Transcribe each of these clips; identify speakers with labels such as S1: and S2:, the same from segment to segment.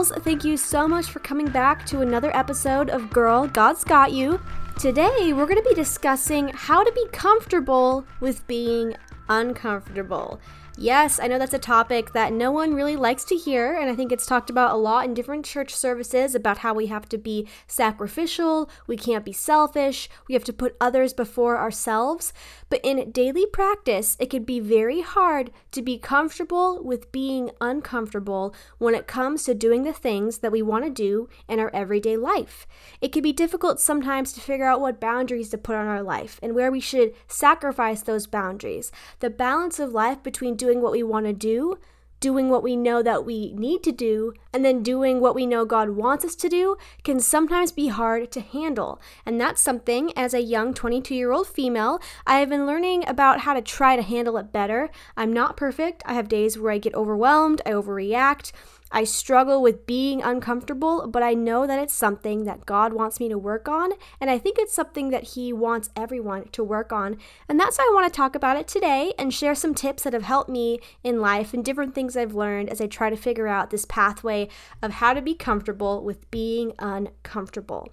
S1: Girls. Thank you so much for coming back to another episode of Girl, God's Got You. Today, we're going to be discussing how to be comfortable with being uncomfortable. Yes, I know that's a topic that no one really likes to hear, and I think it's talked about a lot in different church services about how we have to be sacrificial, we can't be selfish, we have to put others before ourselves. But in daily practice, it can be very hard to be comfortable with being uncomfortable when it comes to doing the things that we want to do in our everyday life. It can be difficult sometimes to figure out what boundaries to put on our life and where we should sacrifice those boundaries. The balance of life between doing doing what we want to do, doing what we know that we need to do, and then doing what we know God wants us to do can sometimes be hard to handle. And that's something, as a young 22 year old female, I have been learning about how to try to handle it better. I'm not perfect. I have days where I get overwhelmed, I overreact. I struggle with being uncomfortable, but I know that it's something that God wants me to work on, and I think it's something that He wants everyone to work on. And that's why I want to talk about it today and share some tips that have helped me in life and different things I've learned as I try to figure out this pathway of how to be comfortable with being uncomfortable.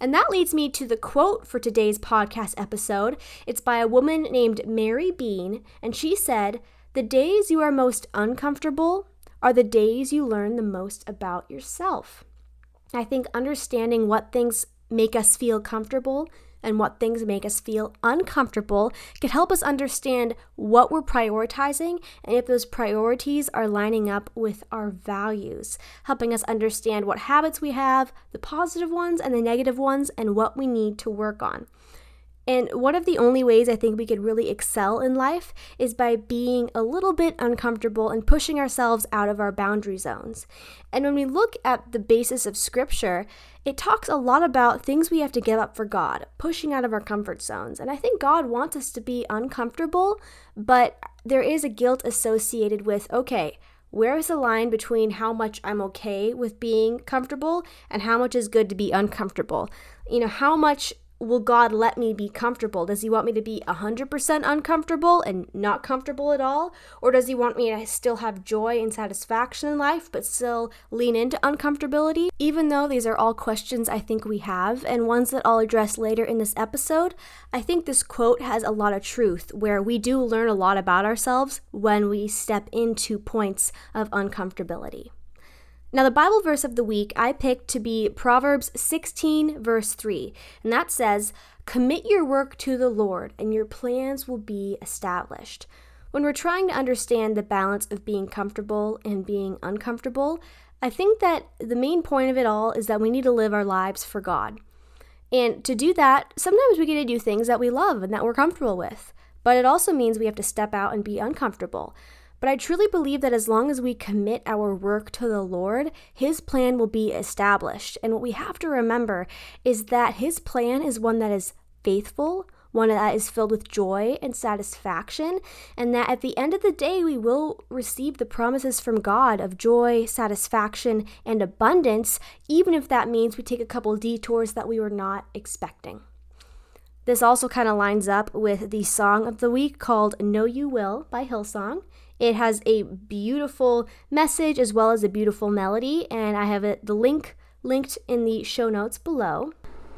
S1: And that leads me to the quote for today's podcast episode. It's by a woman named Mary Bean, and she said, The days you are most uncomfortable are the days you learn the most about yourself. I think understanding what things make us feel comfortable and what things make us feel uncomfortable can help us understand what we're prioritizing and if those priorities are lining up with our values, helping us understand what habits we have, the positive ones and the negative ones, and what we need to work on. And one of the only ways I think we could really excel in life is by being a little bit uncomfortable and pushing ourselves out of our boundary zones. And when we look at the basis of scripture, it talks a lot about things we have to give up for God, pushing out of our comfort zones. And I think God wants us to be uncomfortable, but there is a guilt associated with, okay, where is the line between how much I'm okay with being comfortable and how much is good to be uncomfortable? You know, how much will God let me be comfortable? Does He want me to be 100% uncomfortable and not comfortable at all? Or does He want me to still have joy and satisfaction in life, but still lean into uncomfortability? Even though these are all questions I think we have, and ones that I'll address later in this episode, I think this quote has a lot of truth where we do learn a lot about ourselves when we step into points of uncomfortability. Now, the Bible verse of the week I picked to be Proverbs 16, verse 3, and that says, Commit your work to the Lord, and your plans will be established. When we're trying to understand the balance of being comfortable and being uncomfortable, I think that the main point of it all is that we need to live our lives for God. And to do that, sometimes we get to do things that we love and that we're comfortable with. But it also means we have to step out and be uncomfortable. But I truly believe that as long as we commit our work to the Lord, His plan will be established. And what we have to remember is that His plan is one that is faithful, one that is filled with joy and satisfaction, and that at the end of the day, we will receive the promises from God of joy, satisfaction, and abundance, even if that means we take a couple detours that we were not expecting. This also kind of lines up with the song of the week called Know You Will by Hillsong. It has a beautiful message as well as a beautiful melody, and I have it, the link linked in the show notes below.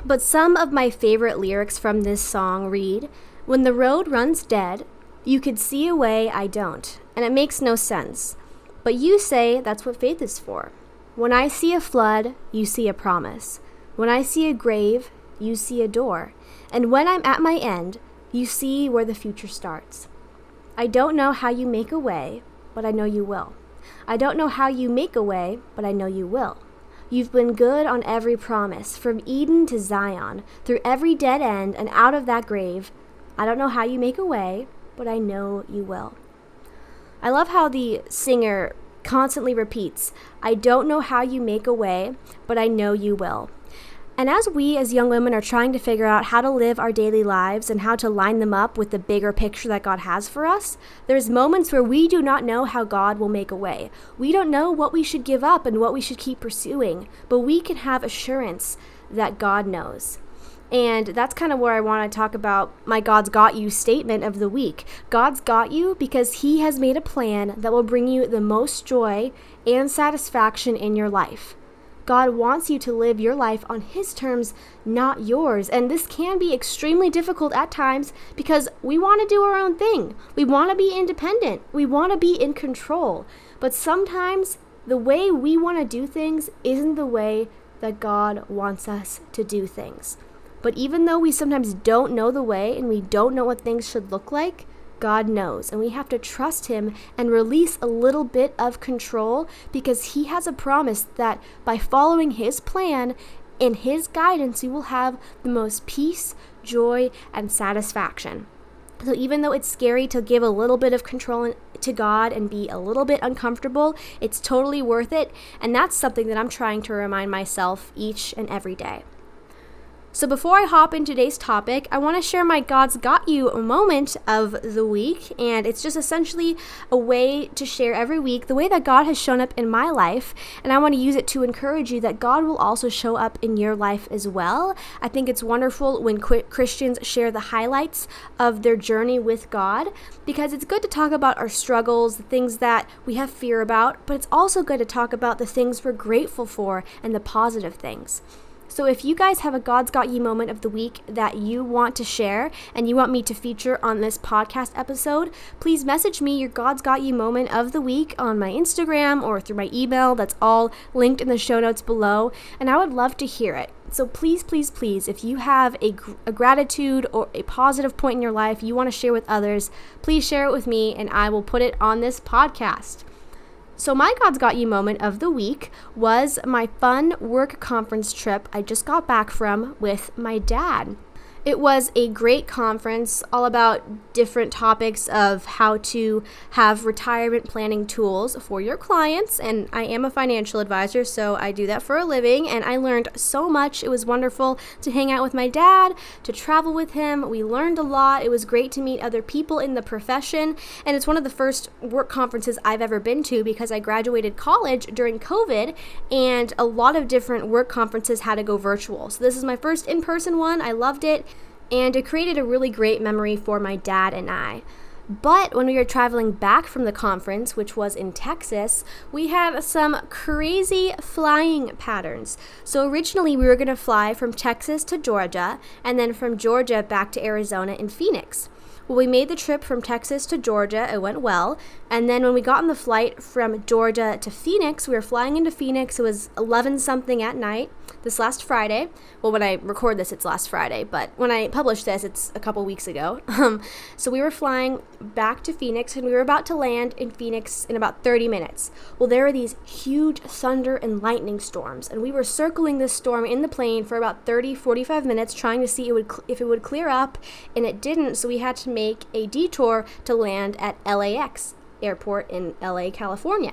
S1: But some of my favorite lyrics from this song read When the road runs dead, you could see a way I don't, and it makes no sense. But you say that's what faith is for. When I see a flood, you see a promise. When I see a grave, you see a door. And when I'm at my end, you see where the future starts. I don't know how you make a way, but I know you will. I don't know how you make a way, but I know you will. You've been good on every promise, from Eden to Zion, through every dead end and out of that grave. I don't know how you make a way, but I know you will. I love how the singer constantly repeats, I don't know how you make a way, but I know you will. And as we as young women are trying to figure out how to live our daily lives and how to line them up with the bigger picture that God has for us, there's moments where we do not know how God will make a way. We don't know what we should give up and what we should keep pursuing, but we can have assurance that God knows. And that's kind of where I want to talk about my God's Got You statement of the week. God's got you because He has made a plan that will bring you the most joy and satisfaction in your life. God wants you to live your life on His terms, not yours. And this can be extremely difficult at times because we want to do our own thing. We want to be independent. We want to be in control. But sometimes the way we want to do things isn't the way that God wants us to do things. But even though we sometimes don't know the way and we don't know what things should look like, God knows. And we have to trust Him and release a little bit of control because He has a promise that by following His plan and His guidance, you will have the most peace, joy, and satisfaction. So even though it's scary to give a little bit of control to God and be a little bit uncomfortable, it's totally worth it. And that's something that I'm trying to remind myself each and every day. So, before I hop into today's topic, I want to share my God's Got You moment of the week. And it's just essentially a way to share every week the way that God has shown up in my life. And I want to use it to encourage you that God will also show up in your life as well. I think it's wonderful when Christians share the highlights of their journey with God because it's good to talk about our struggles, the things that we have fear about, but it's also good to talk about the things we're grateful for and the positive things. So if you guys have a God's Got You moment of the week that you want to share and you want me to feature on this podcast episode, please message me your God's Got You moment of the week on my Instagram or through my email. That's all linked in the show notes below. And I would love to hear it. So please, please, please, if you have a, a, gratitude or a positive point in your life you want to share with others, please share it with me and I will put it on this podcast. So, my God's Got You moment of the week was my fun work conference trip I just got back from with my dad. It was a great conference all about different topics of how to have retirement planning tools for your clients. And I am a financial advisor, so I do that for a living. And I learned so much. It was wonderful to hang out with my dad, to travel with him. We learned a lot. It was great to meet other people in the profession. And it's one of the first work conferences I've ever been to because I graduated college during COVID, and a lot of different work conferences had to go virtual. So this is my first in person one. I loved it and it created a really great memory for my dad and I. But when we were traveling back from the conference, which was in Texas, we had some crazy flying patterns. So originally we were going to fly from Texas to Georgia and then from Georgia back to Arizona in Phoenix. Well, we made the trip from Texas to Georgia. It went well. And then when we got on the flight from Georgia to Phoenix, we were flying into Phoenix. It was 11 something at night this last Friday. Well, when I record this, it's last Friday, but when I publish this, it's a couple weeks ago. Um, so we were flying back to Phoenix and we were about to land in Phoenix in about 30 minutes. Well, there were these huge thunder and lightning storms, and we were circling this storm in the plane for about 30, 45 minutes trying to see it would cl- if it would clear up, and it didn't, so we had to make a detour to land at LAX airport in LA, California.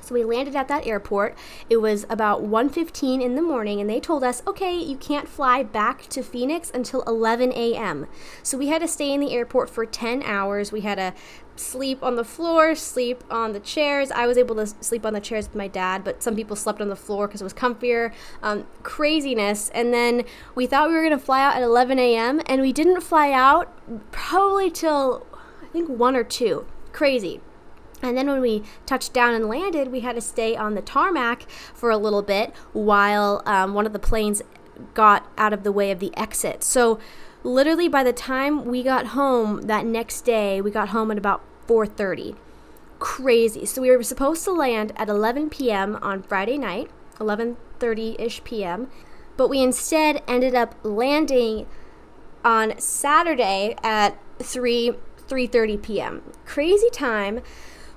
S1: So we landed at that airport. It was about 1:15 in the morning and they told us, "Okay, you can't fly back to Phoenix until 11 a.m." So we had to stay in the airport for 10 hours. We had to sleep on the floor, sleep on the chairs. I was able to sleep on the chairs with my dad, but some people slept on the floor because it was comfier. Um, craziness. And then we thought we were going to fly out at 11 a.m., and we didn't fly out probably till I think 1 or 2. Crazy. And then when we touched down and landed, we had to stay on the tarmac for a little bit while um, one of the planes got out of the way of the exit. So literally by the time we got home that next day, we got home at about 4:30. Crazy. So we were supposed to land at 11 p.m. on Friday night, 11:30ish p.m., but we instead ended up landing on Saturday at 3 3:30 p.m. Crazy time.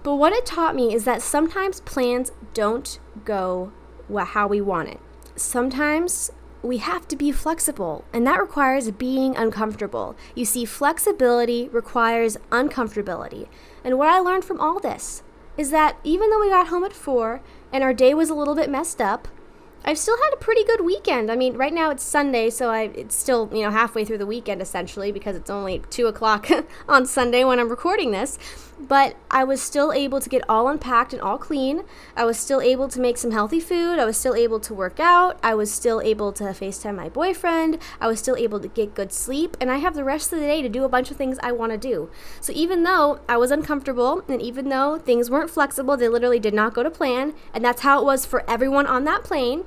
S1: But what it taught me is that sometimes plans don't go how we want it. Sometimes we have to be flexible, and that requires being uncomfortable. You see, flexibility requires uncomfortability. And what I learned from all this is that even though we got home at 4 and our day was a little bit messed up, I've still had a pretty good weekend. I mean, right now it's Sunday, so I it's still you know halfway through the weekend essentially because it's only two o'clock on Sunday when I'm recording this. But I was still able to get all unpacked and all clean. I was still able to make some healthy food. I was still able to work out. I was still able to FaceTime my boyfriend. I was still able to get good sleep. And I have the rest of the day to do a bunch of things I want to do. So even though I was uncomfortable and even though things weren't flexible, they literally did not go to plan, and that's how it was for everyone on that plane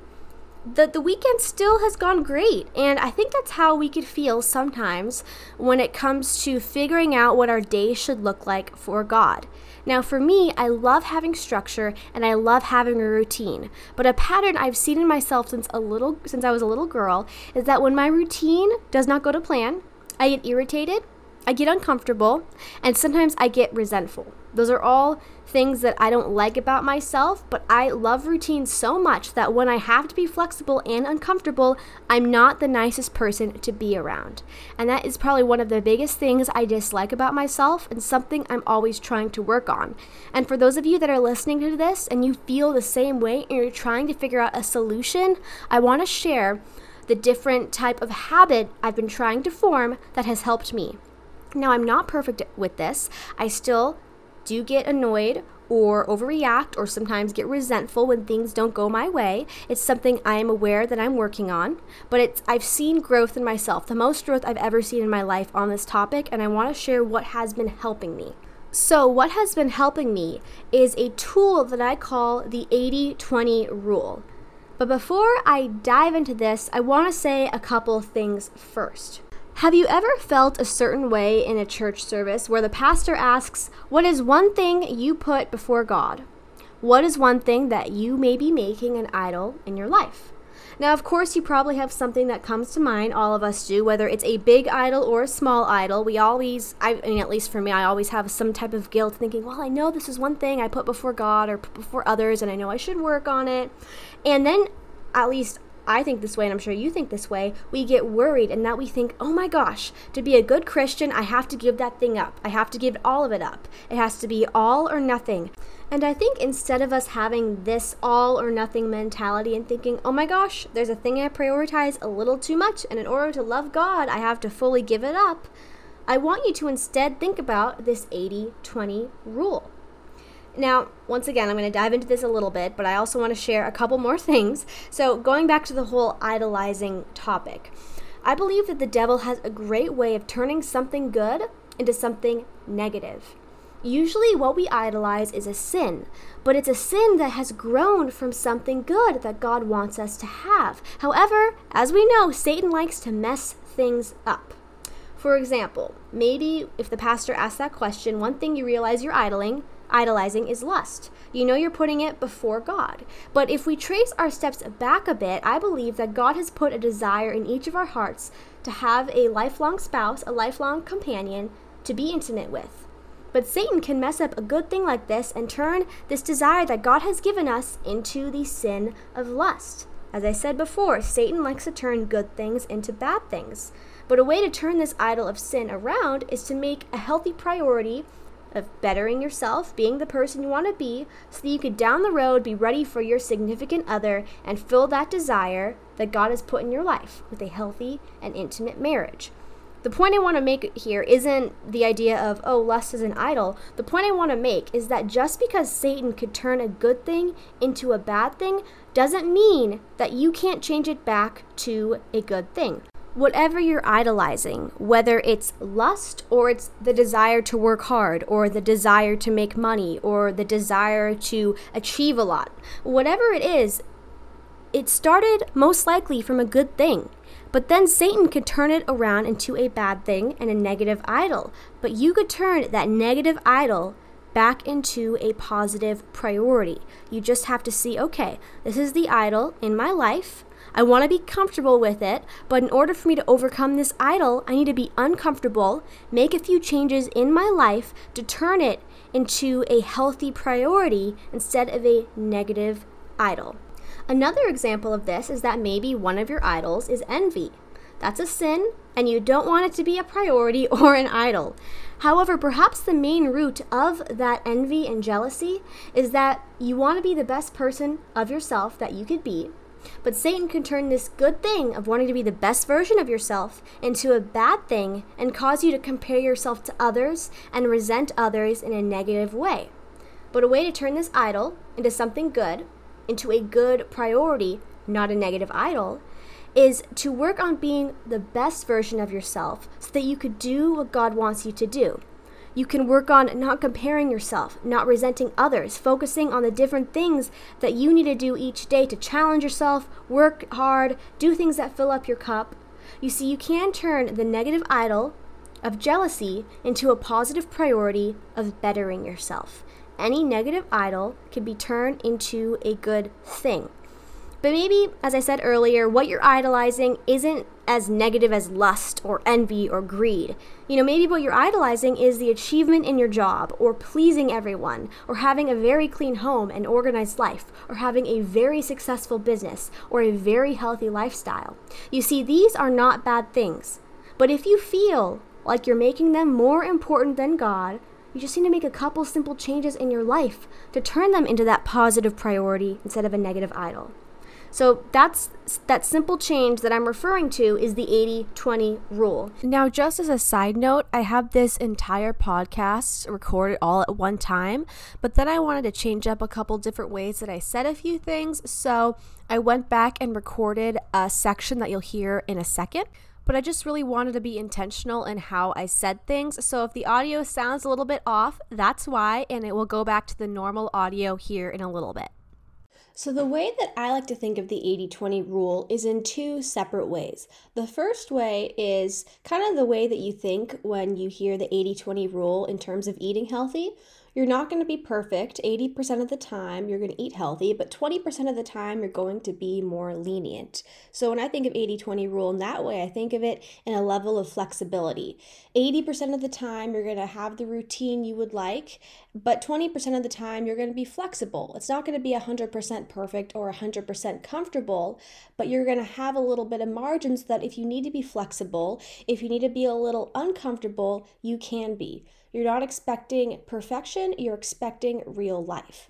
S1: the, the weekend still has gone great. And I think that's how we could feel sometimes when it comes to figuring out what our day should look like for God. Now, for me, I love having structure and I love having a routine. But a pattern I've seen in myself since a little since I was a little girl is that when my routine does not go to plan, I get irritated, I get uncomfortable, and sometimes I get resentful. Those are all things that I don't like about myself, but I love routine so much that when I have to be flexible and uncomfortable, I'm not the nicest person to be around. And that is probably one of the biggest things I dislike about myself and something I'm always trying to work on. And for those of you that are listening to this and you feel the same way and you're trying to figure out a solution, I want to share the different type of habit I've been trying to form that has helped me. Now, I'm not perfect with this. I still do get annoyed or overreact or sometimes get resentful when things don't go my way. It's something I am aware that I'm working on, but it's I've seen growth in myself, the most growth I've ever seen in my life on this topic, and I want to share what has been helping me. So, what has been helping me is a tool that I call the 80 20 rule. But before I dive into this, I want to say a couple things first. Have you ever felt a certain way in a church service where the pastor asks, What is one thing you put before God? What is one thing that you may be making an idol in your life? Now, of course, you probably have something that comes to mind. All of us do, whether it's a big idol or a small idol. We always, I mean, at least for me, I always have some type of guilt thinking, well, I know this is one thing I put before God or put before others, and I know I should work on it. And then, at least I think this way, and I'm sure you think this way, we get worried and that we think, oh my gosh, to be a good Christian, I have to give that thing up. I have to give all of it up. It has to be all or nothing. And I think instead of us having this all or nothing mentality and thinking, oh my gosh, there's a thing I prioritize a little too much, and in order to love God, I have to fully give it up, I want you to instead think about this 80 20 rule. Now, once again, I'm going to dive into this a little bit, but I also want to share a couple more things. So, going back to the whole idolizing topic, I believe that the devil has a great way of turning something good into something negative. Usually, what we idolize is a sin, but it's a sin that has grown from something good that God wants us to have. However, as we know, Satan likes to mess things up. For example, maybe if the pastor asks that question, one thing you realize you're idling idolizing is lust. You know you're putting it before God. But if we trace our steps back a bit, I believe that God has put a desire in each of our hearts to have a lifelong spouse, a lifelong companion to be intimate with. But Satan can mess up a good thing like this and turn this desire that God has given us into the sin of lust. As I said before, Satan likes to turn good things into bad things. But a way to turn this idol of sin around is to make a healthy priority of bettering yourself, being the person you want to be, so that you could down the road be ready for your significant other and fill that desire that God has put in your life with a healthy and intimate marriage. The point I want to make here isn't the idea of, oh, lust is an idol. The point I want to make is that just because Satan could turn a good thing into a bad thing doesn't mean that you can't change it back to a good thing whatever you're idolizing, whether it's lust or it's the desire to work hard or the desire to make money or the desire to achieve a lot, whatever it is, it started most likely from a good thing. But then Satan could turn it around into a bad thing and a negative idol. But you could turn that negative idol back into a positive priority. You just have to see okay, this is the idol in my life. I want to be comfortable with it, but in order for me to overcome this idol, I need to be uncomfortable, make a few changes in my life to turn it into a healthy priority instead of a negative idol. Another example of this is that maybe one of your idols is envy. That's a sin, and you don't want it to be a priority or an idol. However, perhaps the main root of that envy and jealousy is that you want to be the best person of yourself that you could be, But Satan can turn this good thing of wanting to be the best version of yourself into a bad thing and cause you to compare yourself to others and resent others in a negative way. But a way to turn this idol into something good, into a good priority, not a negative idol, is to work on being the best version of yourself so that you could do what God wants you to do. You can work on not comparing yourself, not resenting others, focusing on the different things that you need to do each day to challenge yourself, work hard, do things that fill up your cup. You see, you can turn the negative idol of jealousy into a positive priority of bettering yourself. Any negative idol can be turned into a good thing. But maybe, as I said earlier, what you're idolizing isn't as negative as lust or envy or greed. You know, maybe what you're idolizing is the achievement in your job, or pleasing everyone, or having a very clean home and organized life, or having a very successful business, or a very healthy lifestyle. You see, these are not bad things. But if you feel like you're making them more important than God, you just need to make a couple simple changes in your life to turn them into that positive priority instead of a negative idol. So that's that simple change that I'm referring to is the 80-20 rule. Now, just as a side note, I have this entire podcast recorded all at one time, but then I wanted to change up a couple different ways that I said a few things. So I went back and recorded a section that you'll hear in a second but I just really wanted to be intentional in how I said things. So if the audio sounds a little bit off, that's why, and it will go back to the normal audio here in a little bit. So, the way that I like to think of the 80 20 rule is in two separate ways. The first way is kind of the way that you think when you hear the 80 20 rule in terms of eating healthy. You're not going to be perfect 80% of the time. You're going to eat healthy, but 20% of the time, you're going to be more lenient. So, when I think of 80 20 rule in that way, I think of it in a level of flexibility. 80% of the time, you're going to have the routine you would like, but 20% of the time, you're going to be flexible. It's not going to be 100% perfect or 100% comfortable, but you're going to have a little bit of margins so that if you need to be flexible, if you need to be a little uncomfortable, you can be. You're not expecting perfection, you're expecting real life.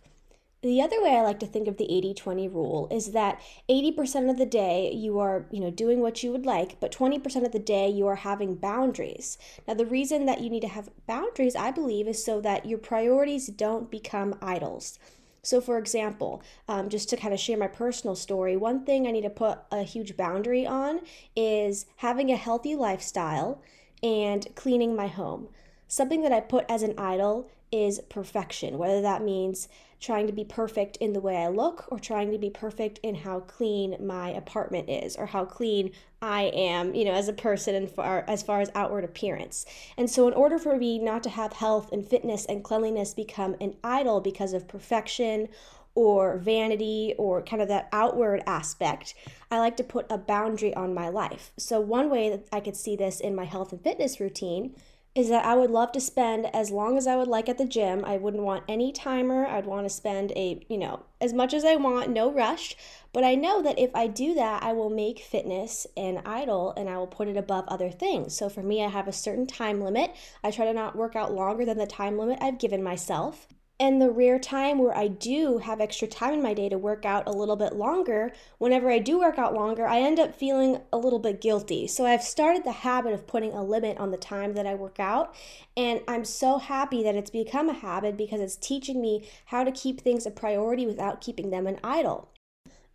S1: The other way I like to think of the 80-20 rule is that 80% of the day you are, you know, doing what you would like, but 20% of the day you are having boundaries. Now the reason that you need to have boundaries, I believe, is so that your priorities don't become idols. So, for example, um, just to kind of share my personal story, one thing I need to put a huge boundary on is having a healthy lifestyle and cleaning my home. Something that I put as an idol is perfection, whether that means trying to be perfect in the way I look or trying to be perfect in how clean my apartment is or how clean I am, you know, as a person and far as far as outward appearance. And so in order for me not to have health and fitness and cleanliness become an idol because of perfection or vanity or kind of that outward aspect, I like to put a boundary on my life. So one way that I could see this in my health and fitness routine is that I would love to spend as long as I would like at the gym. I wouldn't want any timer. I'd want to spend a, you know, as much as I want, no rush. But I know that if I do that, I will make fitness an idol and I will put it above other things. So for me, I have a certain time limit. I try to not work out longer than the time limit I've given myself. And the rare time where I do have extra time in my day to work out a little bit longer, whenever I do work out longer, I end up feeling a little bit guilty. So I've started the habit of putting a limit on the time that I work out. And I'm so happy that it's become a habit because it's teaching me how to keep things a priority without keeping them an idol.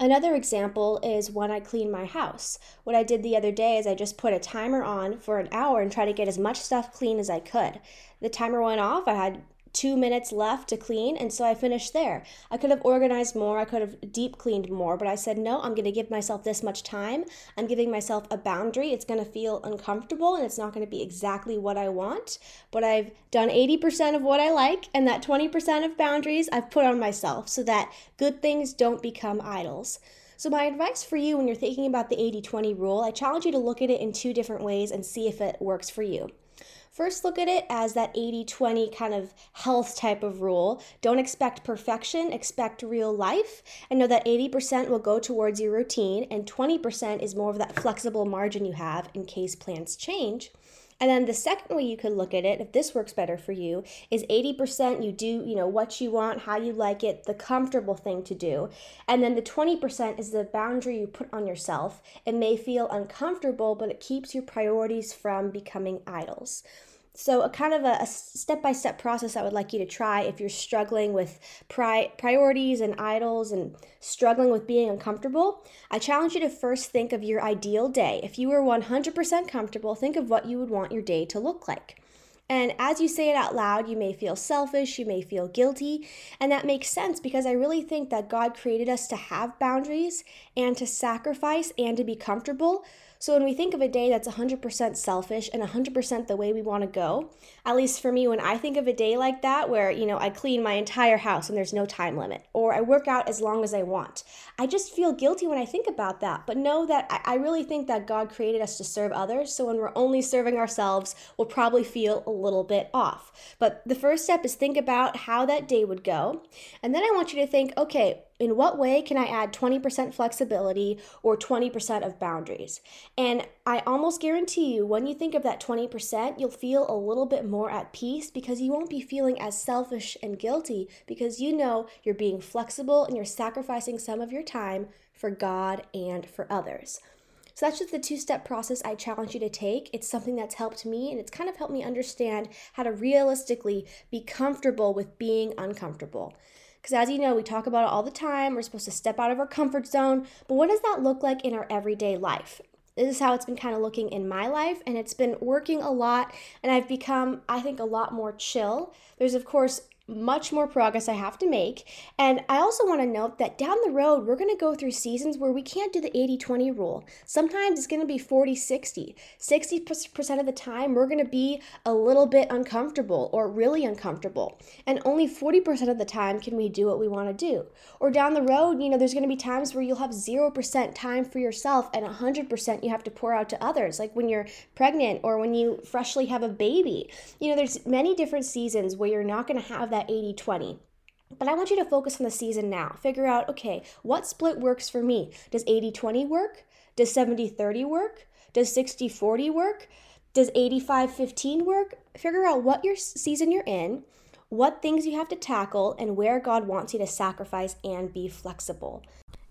S1: Another example is when I clean my house. What I did the other day is I just put a timer on for an hour and try to get as much stuff clean as I could. The timer went off, I had two minutes left to clean, and so I finished there. I could have organized more, I could have deep cleaned more, but I said, no, I'm going to give myself this much time. I'm giving myself a boundary. It's going to feel uncomfortable and it's not going to be exactly what I want, but I've done 80% of what I like, and that 20% of boundaries I've put on myself so that good things don't become idols. So, my advice for you when you're thinking about the 80 20 rule, I challenge you to look at it in two different ways and see if it works for you. First, look at it as that 80 20 kind of health type of rule. Don't expect perfection, expect real life, and know that 80% will go towards your routine, and 20% is more of that flexible margin you have in case plans change. And then the second way you could look at it, if this works better for you, is 80% you do, you know, what you want, how you like it, the comfortable thing to do. And then the 20% is the boundary you put on yourself. It may feel uncomfortable, but it keeps your priorities from becoming idols. So, a kind of a step by step process I would like you to try if you're struggling with pri- priorities and idols and struggling with being uncomfortable. I challenge you to first think of your ideal day. If you were 100% comfortable, think of what you would want your day to look like. And as you say it out loud, you may feel selfish, you may feel guilty, and that makes sense because I really think that God created us to have boundaries and to sacrifice and to be comfortable. So when we think of a day that's 100% selfish and 100% the way we want to go, at least for me, when I think of a day like that, where, you know, I clean my entire house and there's no time limit, or I work out as long as I want, I just feel guilty when I think about that. But know that I, I really think that God created us to serve others. So when we're only serving ourselves, we'll probably feel a little bit off. But the first step is think about how that day would go. And then I want you to think, okay, in what way can I add 20% flexibility or 20% of boundaries? And I almost guarantee you, when you think of that 20%, you'll feel a little bit more at peace because you won't be feeling as selfish and guilty because you know you're being flexible and you're sacrificing some of your time for God and for others. So that's just the two step process I challenge you to take. It's something that's helped me and it's kind of helped me understand how to realistically be comfortable with being uncomfortable. Because as you know, we talk about it all the time. We're supposed to step out of our comfort zone. But what does that look like in our everyday life? This is how it's been kind of looking in my life, and it's been working a lot. And I've become, I think, a lot more chill. There's, of course, much more progress I have to make. And I also want to note that down the road, we're going to go through seasons where we can't do the 80 20 rule. Sometimes it's going to be 40 60. 60% of the time, we're going to be a little bit uncomfortable or really uncomfortable. And only 40% of the time can we do what we want to do. Or down the road, you know, there's going to be times where you'll have 0% time for yourself and 100% you have to pour out to others, like when you're pregnant or when you freshly have a baby. You know, there's many different seasons where you're not going to have that that 80 20. But I want you to focus on the season now. Figure out, okay, what split works for me? Does 80 20 work? Does 70 30 work? Does 60 40 work? Does 85 15 work? Figure out what your season you're in, what things you have to tackle, and where God wants you to sacrifice and be flexible.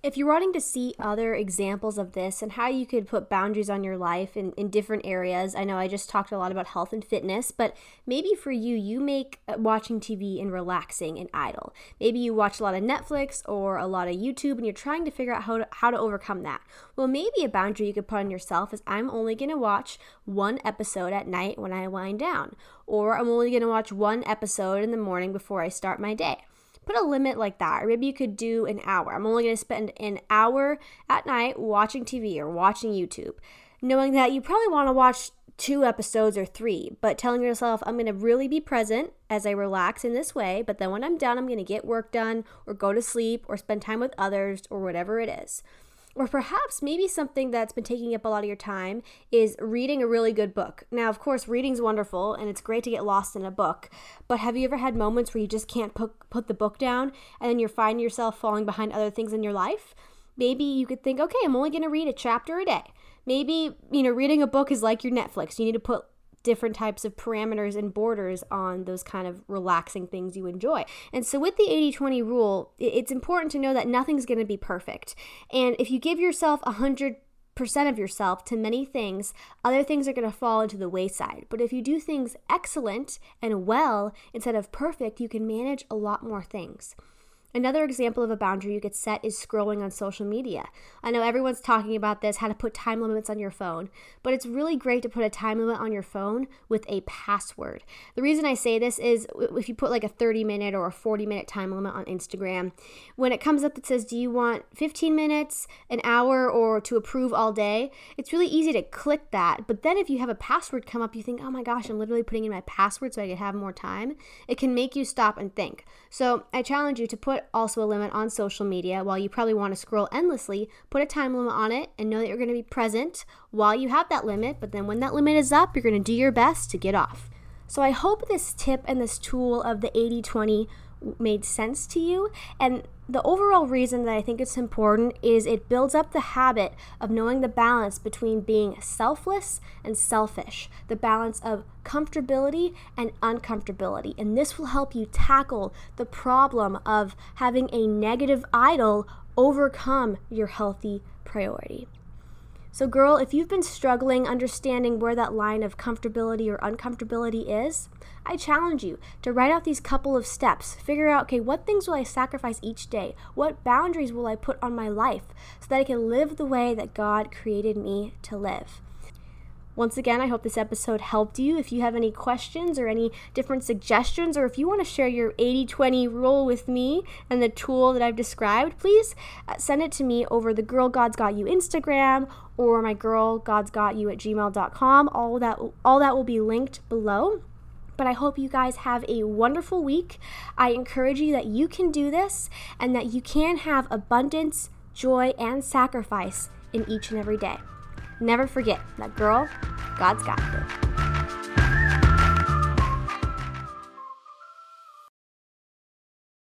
S1: If you're wanting to see other examples of this and how you could put boundaries on your life in, in different areas, I know I just talked a lot about health and fitness, but maybe for you, you make uh, watching TV and relaxing and idol. Maybe you watch a lot of Netflix or a lot of YouTube and you're trying to figure out how to, how to overcome that. Well, maybe a boundary you could put on yourself is I'm only going to watch one episode at night when I wind down, or I'm only going to watch one episode in the morning before I start my day put a limit like that. Or maybe you could do an hour. I'm only going to spend an hour at night watching TV or watching YouTube, knowing that you probably want to watch two episodes or three, but telling yourself, I'm going to really be present as I relax in this way. But then when I'm done, I'm going to get work done or go to sleep or spend time with others or whatever it is. Or perhaps maybe something that's been taking up a lot of your time is reading a really good book. Now, of course, reading's wonderful and it's great to get lost in a book, but have you ever had moments where you just can't put, put the book down and then you're finding yourself falling behind other things in your life? Maybe you could think, okay, I'm only going to read a chapter a day. Maybe, you know, reading a book is like your Netflix. You need to put different types of parameters and borders on those kind of relaxing things you enjoy. And so, with the 80 20 rule, it's important to know that nothing's going to be perfect. And if you give yourself 100 percent of yourself to many things, other things are going to fall into the wayside. But if you do things excellent and well instead of perfect, you can manage a lot more things. Another example of a boundary you could set is scrolling on social media. I know everyone's talking about this, how to put time limits on your phone, but it's really great to put a time limit on your phone with a password. The reason I say this is if you put like a 30 minute or a 40 minute time limit on Instagram, when it comes up that says, Do you want 15 minutes, an hour, or to approve all day? It's really easy to click that. But then if you have a password come up, you think, Oh my gosh, I'm literally putting in my password so I can have more time. It can make you stop and think. So I challenge you to put also a limit on social media. While you probably want to scroll endlessly, put a time limit on it and know that you're going to be present while you have that limit. But then when that limit is up, you're going to do your best to get off. So I hope this tip and this tool of the 80 20 made sense to you. And the overall reason that I think it's important is it builds up the habit of knowing the balance between being selfless and selfish, the balance of comfortability and uncomfortability. And this will help you tackle the problem of having a negative idol overcome your healthy priority. So, girl, if you've been struggling understanding where that line of comfortability or uncomfortability is, I challenge you to write out these couple of steps. Figure out, okay, what things will I sacrifice each day? What boundaries will I put on my life so that I can live the way that God created me to live? Once again, I hope this episode helped you. If you have any questions or any different suggestions, or if you want to share your 80 20 rule with me and the tool that I've described, please uh, send it to me over the Girl God's Got You Instagram or my girl God's Got You at gmail.com. All that, all that will be linked below but I hope you guys have a wonderful week. I encourage you that you can do this and that you can have abundance, joy, and sacrifice in each and every day. Never forget that girl, God's got you.